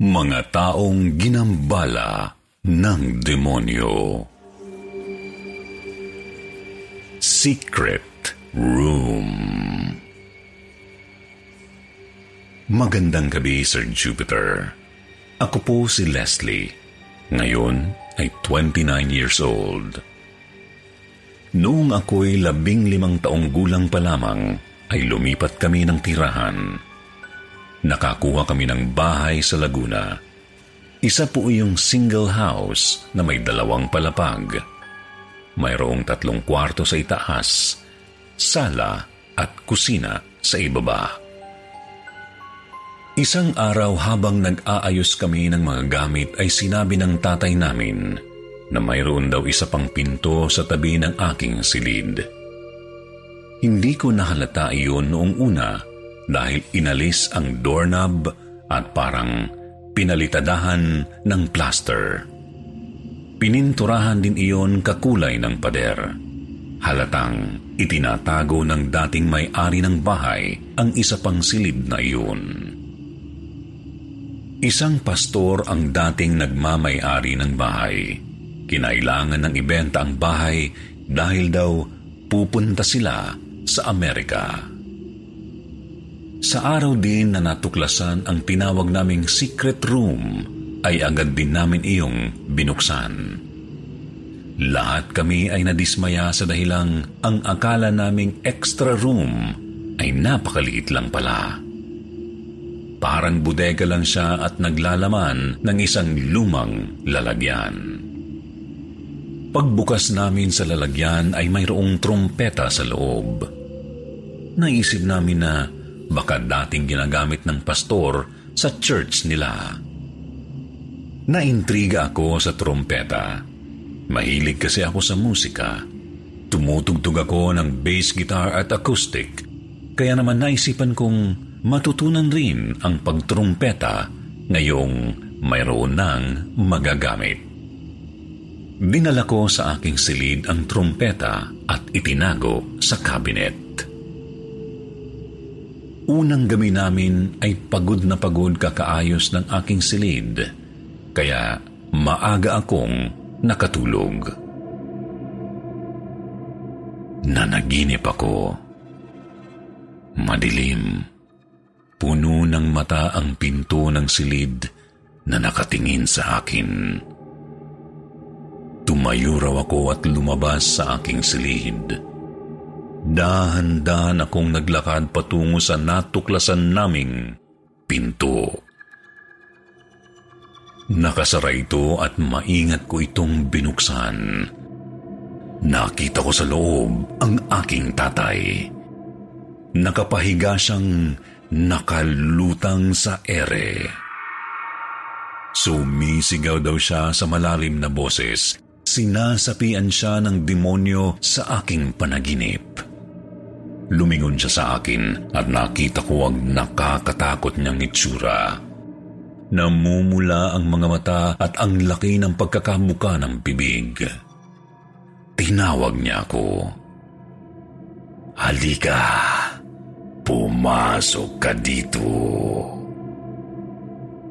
Mga taong ginambala ng demonyo. Secret Room Magandang gabi, Sir Jupiter. Ako po si Leslie. Ngayon ay 29 years old. Noong ako'y labing limang taong gulang pa lamang, ay lumipat kami ng tirahan nakakuha kami ng bahay sa Laguna. Isa po yung single house na may dalawang palapag. Mayroong tatlong kwarto sa itaas, sala at kusina sa ibaba. Isang araw habang nag-aayos kami ng mga gamit ay sinabi ng tatay namin na mayroon daw isa pang pinto sa tabi ng aking silid. Hindi ko nahalata iyon noong una dahil inalis ang doorknob at parang pinalitadahan ng plaster. Pininturahan din iyon kakulay ng pader. Halatang itinatago ng dating may-ari ng bahay ang isa pang silid na iyon. Isang pastor ang dating nagmamay-ari ng bahay. Kinailangan ng ibenta ang bahay dahil daw pupunta sila sa Amerika. Sa araw din na natuklasan ang tinawag naming secret room, ay agad din namin iyong binuksan. Lahat kami ay nadismaya sa dahilang ang akala naming extra room ay napakaliit lang pala. Parang bodega lang siya at naglalaman ng isang lumang lalagyan. Pagbukas namin sa lalagyan ay mayroong trompeta sa loob. Naisip namin na baka dating ginagamit ng pastor sa church nila. Naintriga ako sa trompeta. Mahilig kasi ako sa musika. Tumutugtog ako ng bass guitar at acoustic. Kaya naman naisipan kong matutunan rin ang pagtrumpeta ngayong mayroon ng magagamit. Dinala ko sa aking silid ang trumpeta at itinago sa cabinet. Unang gabi namin ay pagod na pagod kakaayos ng aking silid, kaya maaga akong nakatulog. Nanaginip ako. Madilim. Puno ng mata ang pinto ng silid na nakatingin sa akin. Tumayo raw ako at lumabas sa aking silid. Dahan-dahan akong naglakad patungo sa natuklasan naming pinto. Nakasara ito at maingat ko itong binuksan. Nakita ko sa loob ang aking tatay. Nakapahiga siyang nakalutang sa ere. Sumisigaw daw siya sa malalim na boses. Sinasapian siya ng demonyo sa aking panaginip. Lumingon siya sa akin at nakita ko ang nakakatakot niyang itsura. Namumula ang mga mata at ang laki ng pagkakamuka ng bibig. Tinawag niya ako. Halika, pumasok ka dito.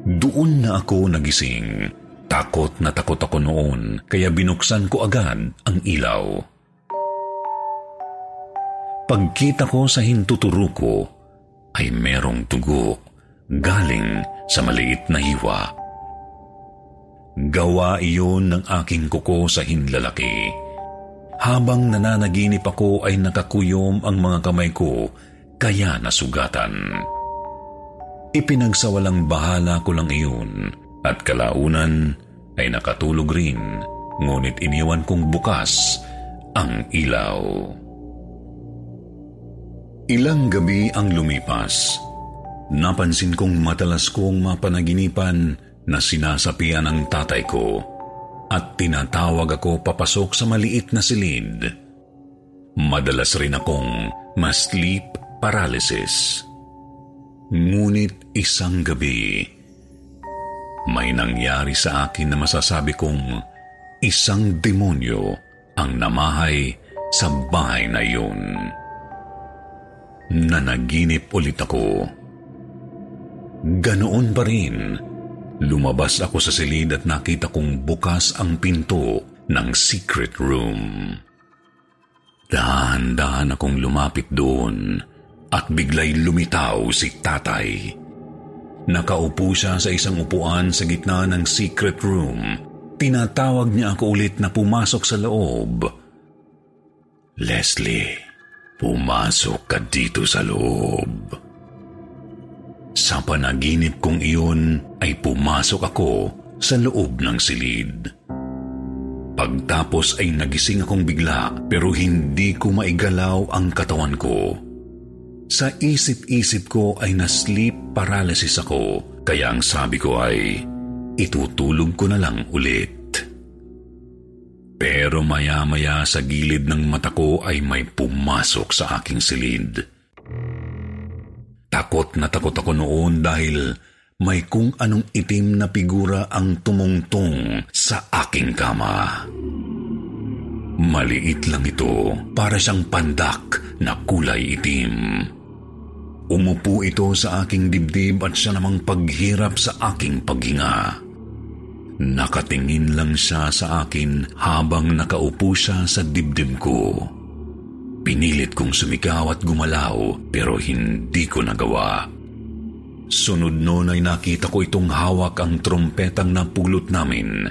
Doon na ako nagising. Takot na takot ako noon, kaya binuksan ko agad ang ilaw. Pagkita ko sa hintuturo ko, ay merong tugo galing sa maliit na hiwa. Gawa iyon ng aking kuko sa hinlalaki. Habang nananaginip ako ay nakakuyom ang mga kamay ko, kaya nasugatan. Ipinagsawalang bahala ko lang iyon at kalaunan ay nakatulog rin ngunit iniwan kong bukas ang ilaw. Ilang gabi ang lumipas. Napansin kong matalas kong mapanaginipan na sinasapian ang tatay ko at tinatawag ako papasok sa maliit na silid. Madalas rin akong ma-sleep paralysis. Ngunit isang gabi, may nangyari sa akin na masasabi kong isang demonyo ang namahay sa bahay na yun. Nanaginip ulit ako. Ganoon pa rin, lumabas ako sa silid at nakita kong bukas ang pinto ng secret room. Dahan-dahan akong lumapit doon at biglay lumitaw si tatay. Nakaupo siya sa isang upuan sa gitna ng secret room. Tinatawag niya ako ulit na pumasok sa loob. Leslie, pumasok ka dito sa loob. Sa panaginip kong iyon ay pumasok ako sa loob ng silid. Pagtapos ay nagising akong bigla pero hindi ko maigalaw ang katawan ko. Sa isip-isip ko ay na-sleep paralysis ako, kaya ang sabi ko ay itutulog ko na lang ulit. Pero maya-maya sa gilid ng mata ko ay may pumasok sa aking silid. Takot na takot ako noon dahil may kung anong itim na figura ang tumungtong sa aking kama. Maliit lang ito, para siyang pandak na kulay itim. Umupo ito sa aking dibdib at siya namang paghirap sa aking paghinga. Nakatingin lang siya sa akin habang nakaupo siya sa dibdib ko. Pinilit kong sumigaw at gumalaw pero hindi ko nagawa. Sunod noon ay nakita ko itong hawak ang trompetang napulot namin.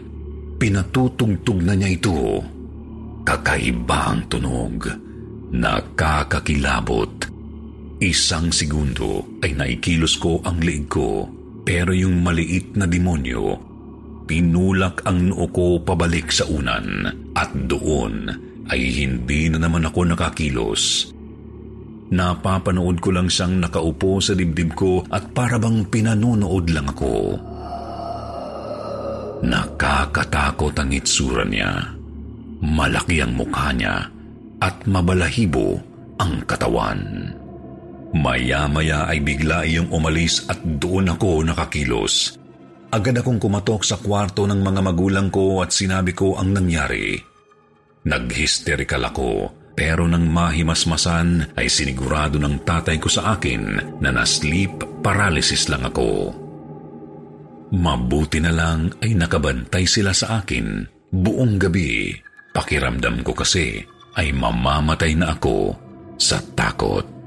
Pinatutugtog na niya ito. Kakaiba ang tunog. Nakakakilabot Isang segundo ay naikilos ko ang leeg ko pero yung maliit na demonyo pinulak ang noo ko pabalik sa unan at doon ay hindi na naman ako nakakilos. Napapanood ko lang siyang nakaupo sa dibdib ko at parabang pinanonood lang ako. Nakakatakot ang itsura niya. Malaki ang mukha niya at mabalahibo ang katawan. Maya-maya ay bigla iyong umalis at doon ako nakakilos. Agad akong kumatok sa kwarto ng mga magulang ko at sinabi ko ang nangyari. Nag-hysterical ako pero nang mahimasmasan ay sinigurado ng tatay ko sa akin na na-sleep paralysis lang ako. Mabuti na lang ay nakabantay sila sa akin buong gabi. Pakiramdam ko kasi ay mamamatay na ako sa takot.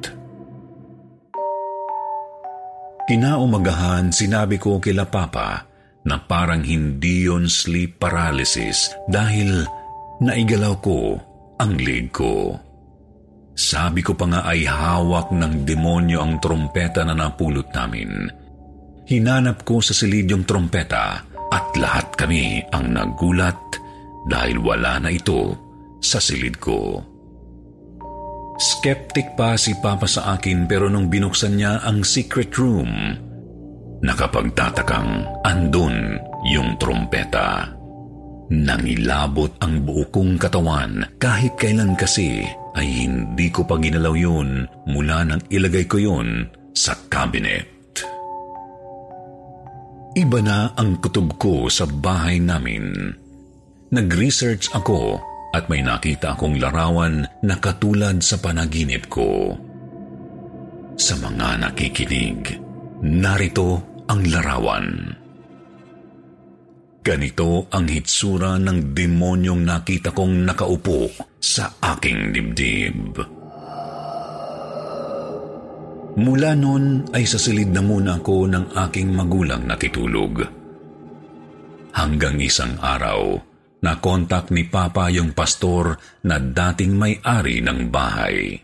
Kinaumagahan, sinabi ko kila Papa na parang hindi yon sleep paralysis dahil naigalaw ko ang leg ko. Sabi ko pa nga ay hawak ng demonyo ang trompeta na napulot namin. Hinanap ko sa silid yung trompeta at lahat kami ang nagulat dahil wala na ito sa silid ko. Skeptic pa si Papa sa akin pero nung binuksan niya ang secret room, nakapagtatakang andun yung trompeta. Nangilabot ang buo kong katawan kahit kailan kasi ay hindi ko pa ginalaw yun mula nang ilagay ko yun sa cabinet. Iba na ang kutob ko sa bahay namin. Nag-research ako at may nakita akong larawan na katulad sa panaginip ko. Sa mga nakikinig, narito ang larawan. Ganito ang hitsura ng demonyong nakita kong nakaupo sa aking dibdib. Mula noon ay sasilid na muna ako ng aking magulang natitulog. Hanggang isang araw, nakontak ni Papa yung pastor na dating may-ari ng bahay.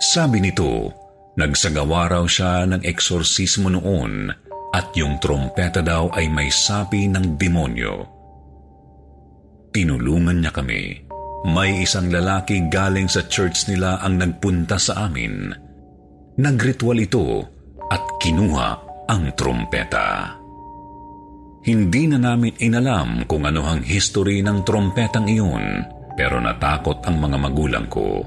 Sabi nito, nagsagawa raw siya ng eksorsismo noon at yung trompeta daw ay may sapi ng demonyo. Tinulungan niya kami. May isang lalaki galing sa church nila ang nagpunta sa amin. Nagritual ito at kinuha ang trompeta. Hindi na namin inalam kung ano ang history ng trompetang iyon, pero natakot ang mga magulang ko.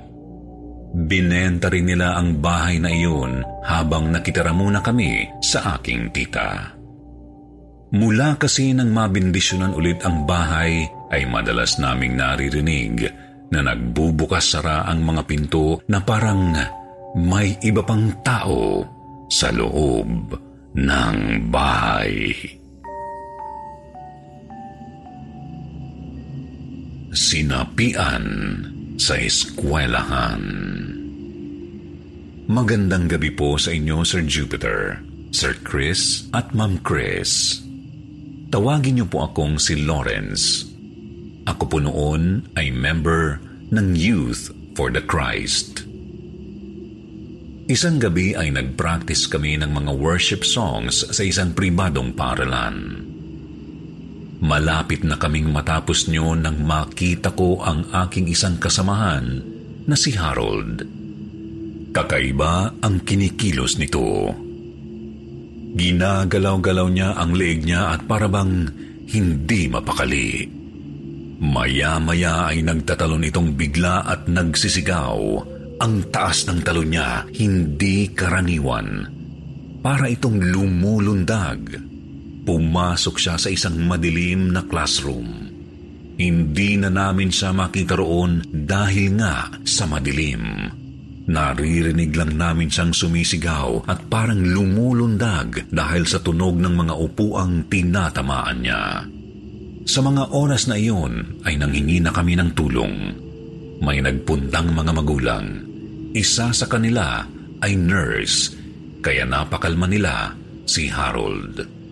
Binenta rin nila ang bahay na iyon habang nakitara muna kami sa aking tita. Mula kasi nang mabindisyonan ulit ang bahay ay madalas naming naririnig na nagbubukas sara ang mga pinto na parang may iba pang tao sa loob ng bahay. Sinapian sa eskwelahan. Magandang gabi po sa inyo, Sir Jupiter, Sir Chris at Ma'am Chris. Tawagin niyo po akong si Lawrence. Ako po noon ay member ng Youth for the Christ. Isang gabi ay nag-practice kami ng mga worship songs sa isang pribadong paralan. Malapit na kaming matapos nyo nang makita ko ang aking isang kasamahan na si Harold. Kakaiba ang kinikilos nito. Ginagalaw-galaw niya ang leeg niya at parabang hindi mapakali. Maya-maya ay nagtatalon itong bigla at nagsisigaw. Ang taas ng talon niya, hindi karaniwan. Para itong lumulundag. Pumasok siya sa isang madilim na classroom. Hindi na namin siya makita roon dahil nga sa madilim. Naririnig lang namin siyang sumisigaw at parang lumulundag dahil sa tunog ng mga upuang tinatamaan niya. Sa mga oras na iyon ay nanghingi na kami ng tulong. May nagpuntang mga magulang. Isa sa kanila ay nurse, kaya napakalma nila si Harold.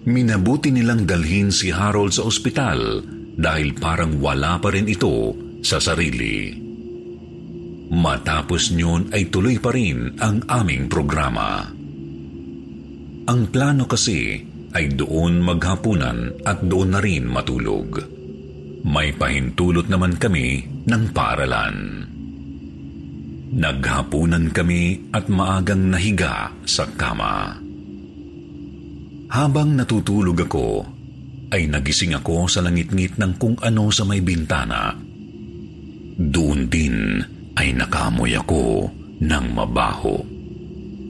Minabuti nilang dalhin si Harold sa ospital dahil parang wala pa rin ito sa sarili. Matapos niyon ay tuloy pa rin ang aming programa. Ang plano kasi ay doon maghapunan at doon na rin matulog. May pahintulot naman kami ng paralan. Naghapunan kami at maagang nahiga sa kama. Habang natutulog ako, ay nagising ako sa langit-ngit ng kung ano sa may bintana. Doon din ay nakamoy ako ng mabaho.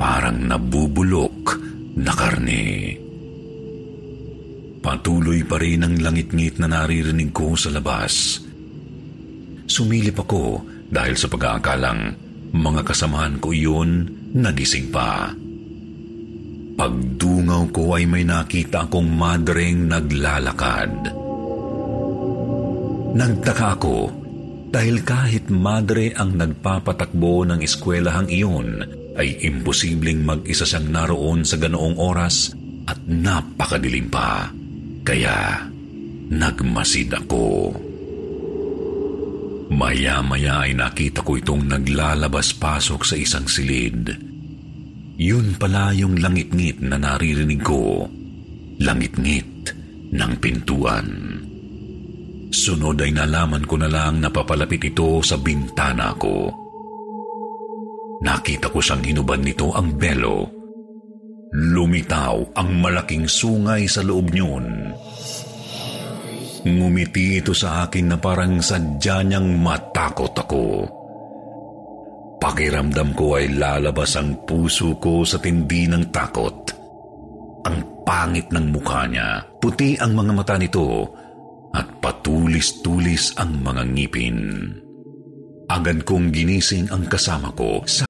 Parang nabubulok na karne. Patuloy pa rin ang langit-ngit na naririnig ko sa labas. Sumilip ako dahil sa pag-aakalang mga kasamahan ko iyon nagising pa. Pagdungaw ko ay may nakita akong madreng naglalakad. Nagtaka ako dahil kahit madre ang nagpapatakbo ng eskwelahang iyon ay imposibleng mag-isa siyang naroon sa ganoong oras at napakadilim pa. Kaya nagmasid ako. Maya-maya ay nakita ko itong naglalabas-pasok sa isang silid. Yun pala yung langit-ngit na naririnig ko. Langit-ngit ng pintuan. Sunod ay nalaman ko na lang na papalapit ito sa bintana ko. Nakita ko siyang hinuban nito ang belo. Lumitaw ang malaking sungay sa loob niyon. Ngumiti ito sa akin na parang sadya niyang matakot ako. Pakiramdam ko ay lalabas ang puso ko sa tindi ng takot. Ang pangit ng mukha niya, puti ang mga mata nito, at patulis-tulis ang mga ngipin. Agad kong ginising ang kasama ko sa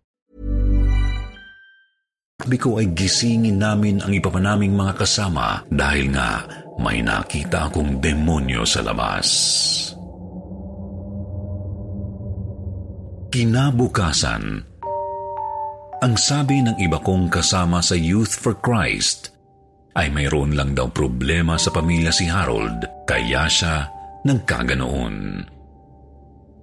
Sabi ko ay gisingin namin ang iba pa naming mga kasama dahil nga may nakita akong demonyo sa labas. Kinabukasan, ang sabi ng iba kong kasama sa Youth for Christ ay mayroon lang daw problema sa pamilya si Harold kaya siya nagkaganoon.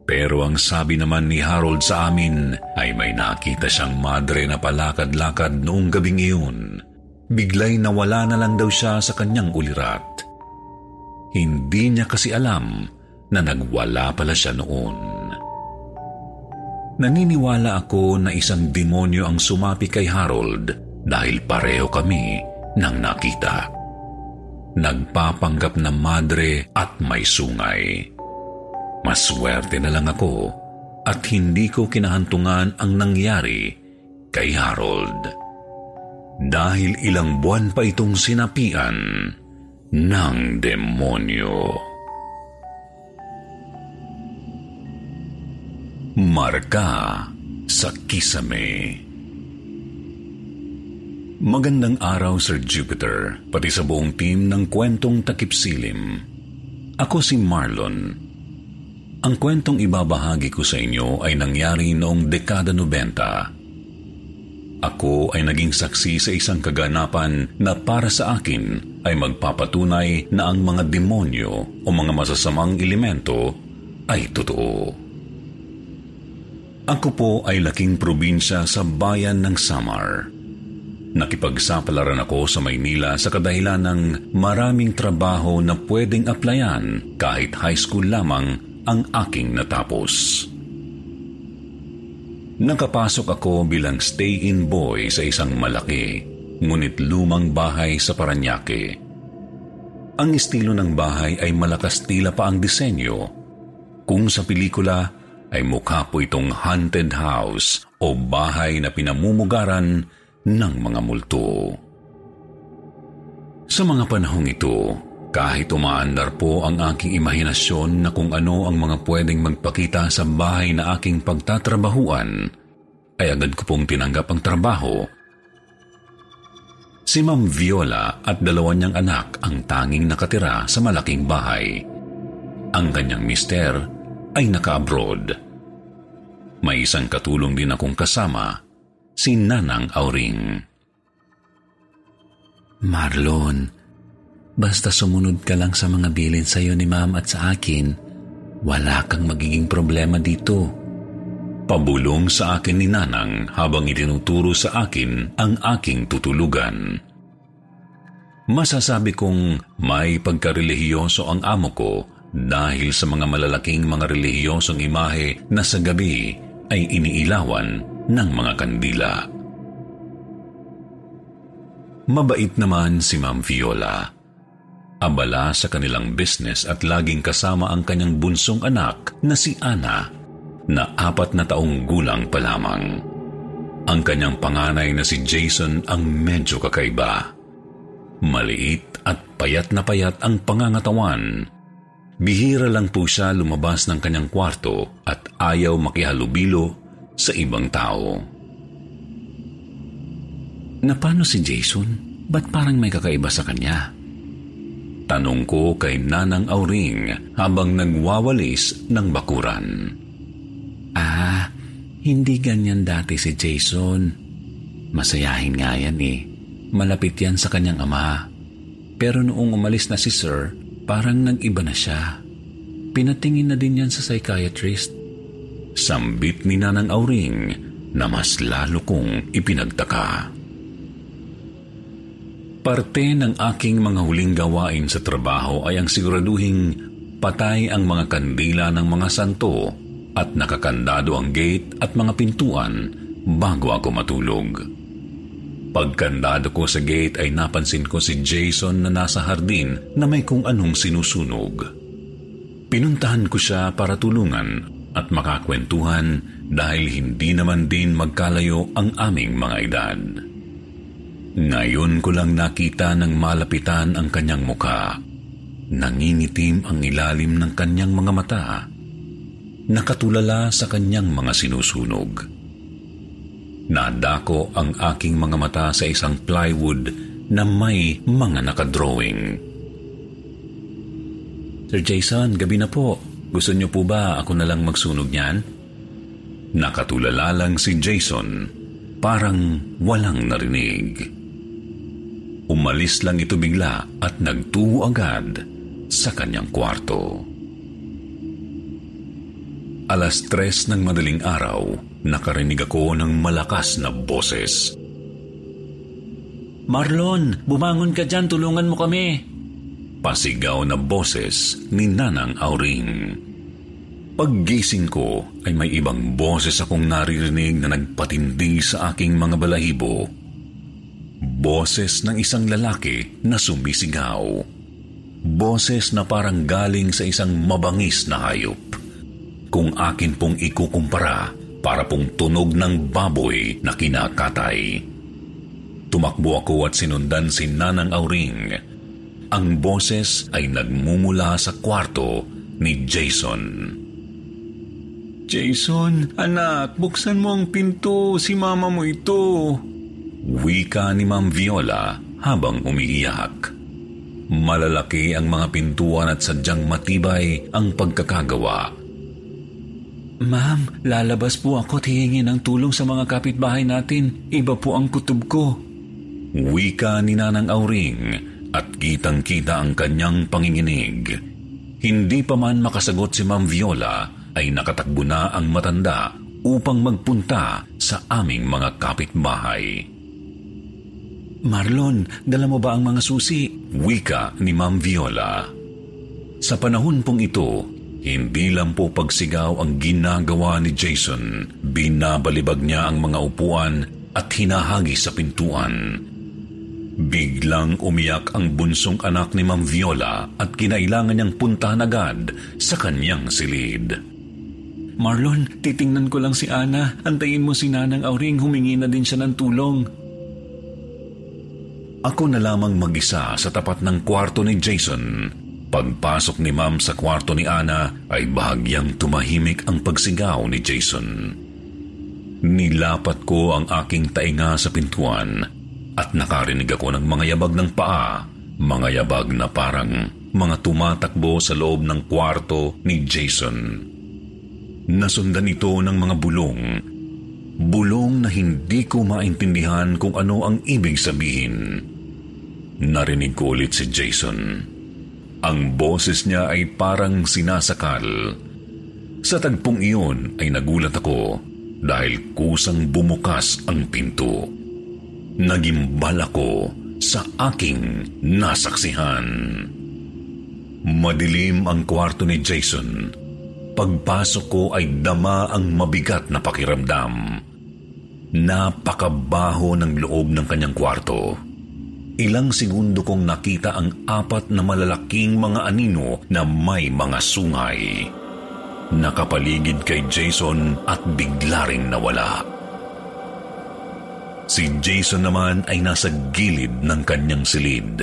Pero ang sabi naman ni Harold sa amin ay may nakita siyang madre na palakad-lakad noong gabing iyon. Biglay nawala na lang daw siya sa kanyang ulirat. Hindi niya kasi alam na nagwala pala siya noon. Naniniwala ako na isang demonyo ang sumapi kay Harold dahil pareho kami ng nakita. Nagpapanggap na madre at may sungay. Maswerte na lang ako at hindi ko kinahantungan ang nangyari kay Harold. Dahil ilang buwan pa itong sinapian ng demonyo. Marka sa Kisame Magandang araw, Sir Jupiter, pati sa buong team ng kwentong takipsilim. Ako si Marlon, ang kwentong ibabahagi ko sa inyo ay nangyari noong dekada 90. Ako ay naging saksi sa isang kaganapan na para sa akin ay magpapatunay na ang mga demonyo o mga masasamang elemento ay totoo. Ako po ay laking probinsya sa bayan ng Samar. Nakipagsapalaran ako sa Maynila sa kadahilan ng maraming trabaho na pwedeng applyan kahit high school lamang ang aking natapos. Nakapasok ako bilang stay-in boy sa isang malaki, ngunit lumang bahay sa Paranaque. Ang estilo ng bahay ay malakas tila pa ang disenyo. Kung sa pelikula ay mukha po itong haunted house o bahay na pinamumugaran ng mga multo. Sa mga panahong ito, kahit umaandar po ang aking imahinasyon na kung ano ang mga pwedeng magpakita sa bahay na aking pagtatrabahuan, ay agad ko pong tinanggap ang trabaho. Si Ma'am Viola at dalawa niyang anak ang tanging nakatira sa malaking bahay. Ang kanyang mister ay naka-abroad. May isang katulong din akong kasama, si Nanang Auring. Marlon, Basta sumunod ka lang sa mga bilin sa iyo ni ma'am at sa akin, wala kang magiging problema dito. Pabulong sa akin ni Nanang habang itinuturo sa akin ang aking tutulugan. Masasabi kong may pagkarelihiyoso ang amo ko dahil sa mga malalaking mga relihiyosong imahe na sa gabi ay iniilawan ng mga kandila. Mabait naman si Ma'am Viola abala sa kanilang business at laging kasama ang kanyang bunsong anak na si Ana na apat na taong gulang pa lamang. Ang kanyang panganay na si Jason ang medyo kakaiba. Maliit at payat na payat ang pangangatawan. Bihira lang po siya lumabas ng kanyang kwarto at ayaw makihalubilo sa ibang tao. Na paano si Jason? Ba't parang may kakaiba sa kanya? Tanong ko kay Nanang Auring habang nagwawalis ng bakuran. Ah, hindi ganyan dati si Jason. Masayahin nga yan eh. Malapit yan sa kanyang ama. Pero noong umalis na si Sir, parang nag-iba na siya. Pinatingin na din yan sa psychiatrist. Sambit ni Nanang Auring na mas lalo kong ipinagtaka. Parte ng aking mga huling gawain sa trabaho ay ang siguraduhing patay ang mga kandila ng mga santo at nakakandado ang gate at mga pintuan bago ako matulog. Pagkandado ko sa gate ay napansin ko si Jason na nasa hardin na may kung anong sinusunog. Pinuntahan ko siya para tulungan at makakwentuhan dahil hindi naman din magkalayo ang aming mga edad. Ngayon ko lang nakita ng malapitan ang kanyang muka. Nangingitim ang ilalim ng kanyang mga mata. Nakatulala sa kanyang mga sinusunog. Nadako ang aking mga mata sa isang plywood na may mga nakadrawing. Sir Jason, gabi na po. Gusto niyo po ba ako na lang magsunog niyan? Nakatulala lang si Jason, parang walang narinig. Umalis lang ito bigla at nagtuho agad sa kanyang kwarto. Alas tres ng madaling araw, nakarinig ako ng malakas na boses. Marlon, bumangon ka dyan, tulungan mo kami. Pasigaw na boses ni Nanang Auring. Paggising ko ay may ibang boses akong naririnig na nagpatindi sa aking mga balahibo Boses ng isang lalaki na sumisigaw. Boses na parang galing sa isang mabangis na hayop. Kung akin pong ikukumpara, para pong tunog ng baboy na kinakatay. Tumakbo ako at sinundan si Nanang Auring. Ang boses ay nagmumula sa kwarto ni Jason. Jason, anak, buksan mo ang pinto. Si mama mo ito. Wika ni Ma'am Viola habang umiiyak. Malalaki ang mga pintuan at sadyang matibay ang pagkakagawa. Ma'am, lalabas po ako at hihingi ng tulong sa mga kapitbahay natin. Iba po ang kutob ko. Wika ni Nanang Auring at kitang-kita ang kanyang panginginig. Hindi pa man makasagot si Ma'am Viola ay nakatakbo na ang matanda upang magpunta sa aming mga kapitbahay. Marlon, dala mo ba ang mga susi? Wika ni Ma'am Viola. Sa panahon pong ito, hindi lang po pagsigaw ang ginagawa ni Jason. Binabalibag niya ang mga upuan at hinahagi sa pintuan. Biglang umiyak ang bunsong anak ni Ma'am Viola at kinailangan niyang puntahan agad sa kanyang silid. Marlon, titingnan ko lang si Ana. Antayin mo si Nanang Auring, humingi na din siya ng tulong. Ako na lamang mag-isa sa tapat ng kwarto ni Jason. Pagpasok ni Ma'am sa kwarto ni Ana ay bahagyang tumahimik ang pagsigaw ni Jason. Nilapat ko ang aking tainga sa pintuan at nakarinig ako ng mga yabag ng paa, mga yabag na parang mga tumatakbo sa loob ng kwarto ni Jason. Nasundan ito ng mga bulong Bulong na hindi ko maintindihan kung ano ang ibig sabihin. Narinig ko ulit si Jason. Ang boses niya ay parang sinasakal. Sa tagpong iyon ay nagulat ako dahil kusang bumukas ang pinto. Nagimbal ako sa aking nasaksihan. Madilim ang kwarto ni Jason. Pagpasok ko ay dama ang mabigat na pakiramdam. Napakabaho ng loob ng kanyang kwarto. Ilang segundo kong nakita ang apat na malalaking mga anino na may mga sungay. Nakapaligid kay Jason at bigla ring nawala. Si Jason naman ay nasa gilid ng kanyang silid.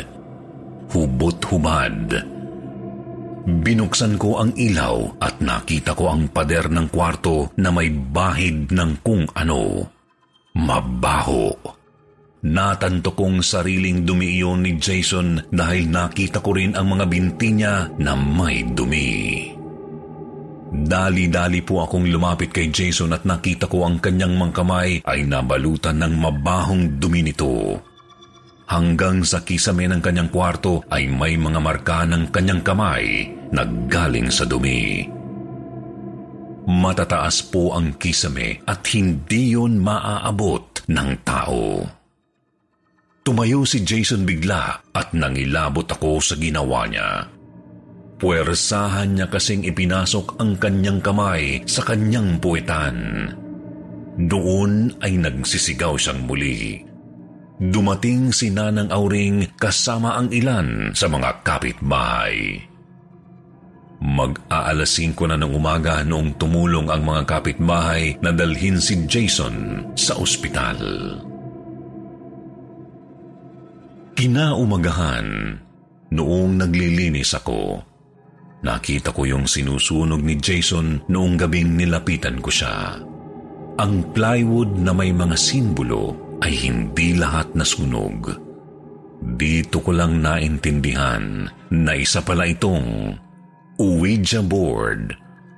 Hubot-hubad Binuksan ko ang ilaw at nakita ko ang pader ng kwarto na may bahid ng kung ano. Mabaho. Natanto kong sariling dumi iyon ni Jason dahil nakita ko rin ang mga binti niya na may dumi. Dali-dali po akong lumapit kay Jason at nakita ko ang kanyang mga kamay ay nabalutan ng mabahong dumi nito. Hanggang sa kisame ng kanyang kwarto ay may mga marka ng kanyang kamay na galing sa dumi. Matataas po ang kisame at hindi yun maaabot ng tao. Tumayo si Jason bigla at nangilabot ako sa ginawa niya. Puwersahan niya kasing ipinasok ang kanyang kamay sa kanyang puwetan. Doon ay nagsisigaw siyang muli. Dumating si Nanang Auring kasama ang ilan sa mga kapitbahay. Mag-aalas 5 na ng umaga noong tumulong ang mga kapitbahay na dalhin si Jason sa ospital. Kinaumagahan, noong naglilinis ako, nakita ko yung sinusunog ni Jason noong gabing nilapitan ko siya. Ang plywood na may mga simbolo ay hindi lahat nasunog. Dito ko lang naintindihan na isa pala itong Ouija board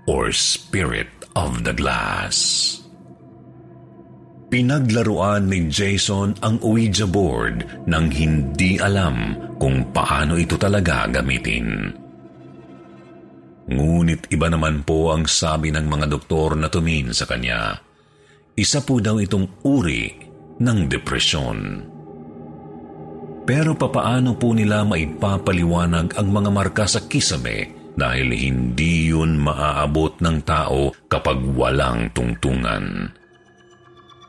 or Spirit of the Glass. Pinaglaruan ni Jason ang Ouija board nang hindi alam kung paano ito talaga gamitin. Ngunit iba naman po ang sabi ng mga doktor na tumin sa kanya. Isa po daw itong uri ng depresyon. Pero papaano po nila maipapaliwanag ang mga marka sa kisame dahil hindi yun maaabot ng tao kapag walang tungtungan.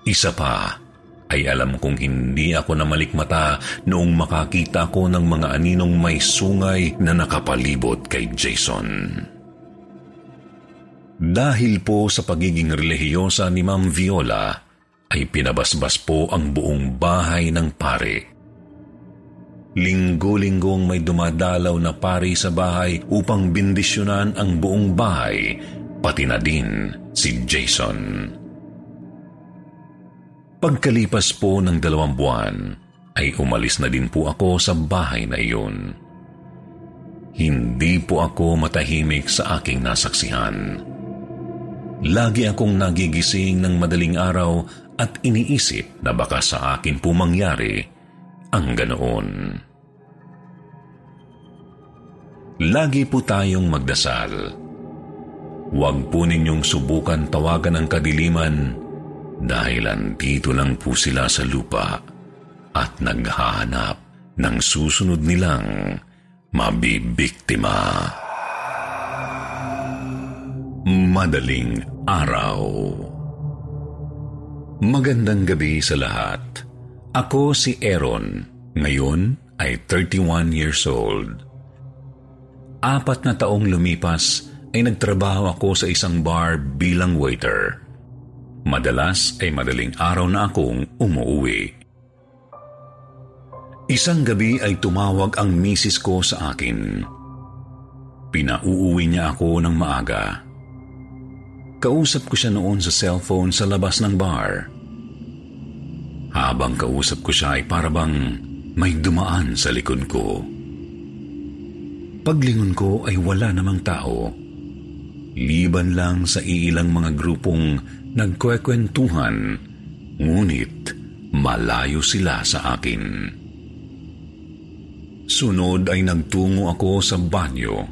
Isa pa, ay alam kong hindi ako na malikmata noong makakita ko ng mga aninong may sungay na nakapalibot kay Jason. Dahil po sa pagiging relihiyosa ni Ma'am Viola, ay pinabasbas po ang buong bahay ng pare. Linggo-linggong may dumadalaw na pari sa bahay upang bindisyonan ang buong bahay, pati na din si Jason. Pagkalipas po ng dalawang buwan, ay umalis na din po ako sa bahay na iyon. Hindi po ako matahimik sa aking nasaksihan. Lagi akong nagigising ng madaling araw at iniisip na baka sa akin po mangyari ang ganoon. Lagi po tayong magdasal. Huwag po ninyong subukan tawagan ang kadiliman dahil andito lang po sila sa lupa at naghahanap ng susunod nilang mabibiktima. Madaling araw. Magandang gabi sa lahat. Ako si Aaron. Ngayon ay 31 years old. Apat na taong lumipas ay nagtrabaho ako sa isang bar bilang waiter. Madalas ay madaling araw na akong umuwi. Isang gabi ay tumawag ang misis ko sa akin. Pinauuwi niya ako ng maaga. Kausap ko siya noon sa cellphone sa labas ng bar. Habang kausap ko siya ay parabang may dumaan sa likod ko. Paglingon ko ay wala namang tao. Liban lang sa iilang mga grupong nagkwekwentuhan, ngunit malayo sila sa akin. Sunod ay nagtungo ako sa banyo.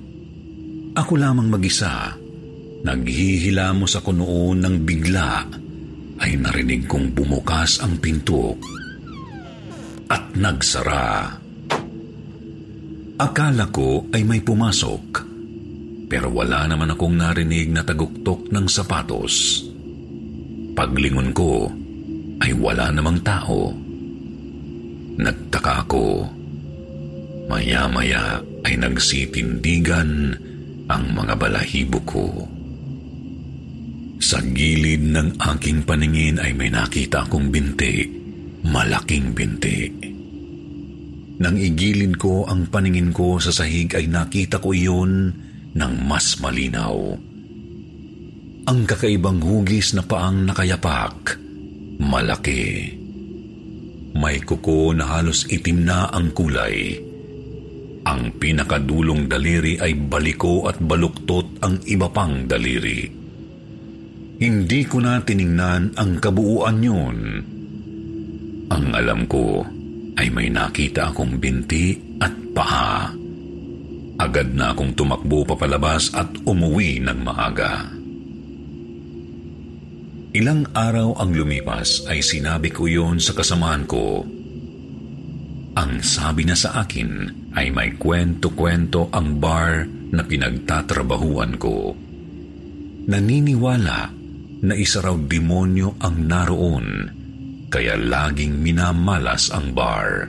Ako lamang mag-isa Naghihilamos ako noon nang bigla ay narinig kong bumukas ang pinto at nagsara. Akala ko ay may pumasok pero wala naman akong narinig na taguktok ng sapatos. Paglingon ko ay wala namang tao. Nagtaka ako. Maya-maya ay nagsitindigan ang mga balahibo ko. Sa gilid ng aking paningin ay may nakita akong binti, malaking binti. Nang igilid ko ang paningin ko sa sahig ay nakita ko iyon ng mas malinaw. Ang kakaibang hugis na paang nakayapak, malaki. May kuko na halos itim na ang kulay. Ang pinakadulong daliri ay baliko at baluktot ang iba pang daliri. Hindi ko na tiningnan ang kabuuan yun. Ang alam ko ay may nakita akong binti at paa. Agad na akong tumakbo papalabas at umuwi ng maaga. Ilang araw ang lumipas ay sinabi ko yon sa kasamaan ko. Ang sabi na sa akin ay may kwento-kwento ang bar na pinagtatrabahuan ko. Naniniwala na isa raw demonyo ang naroon, kaya laging minamalas ang bar.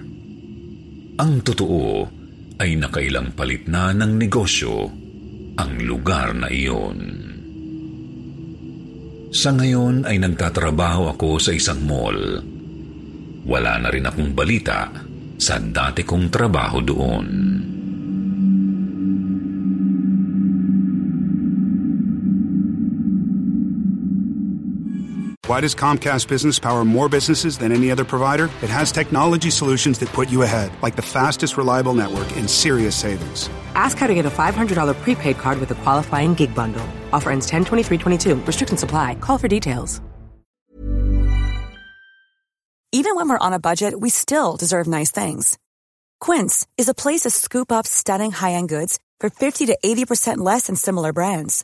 Ang totoo ay nakailang palit na ng negosyo ang lugar na iyon. Sa ngayon ay nagtatrabaho ako sa isang mall. Wala na rin akong balita sa dati kong trabaho doon. Why does Comcast Business power more businesses than any other provider? It has technology solutions that put you ahead, like the fastest reliable network and serious savings. Ask how to get a $500 prepaid card with a qualifying gig bundle. Offer ends 10 23 22. Restrictions apply. Call for details. Even when we're on a budget, we still deserve nice things. Quince is a place to scoop up stunning high end goods for 50 to 80% less than similar brands.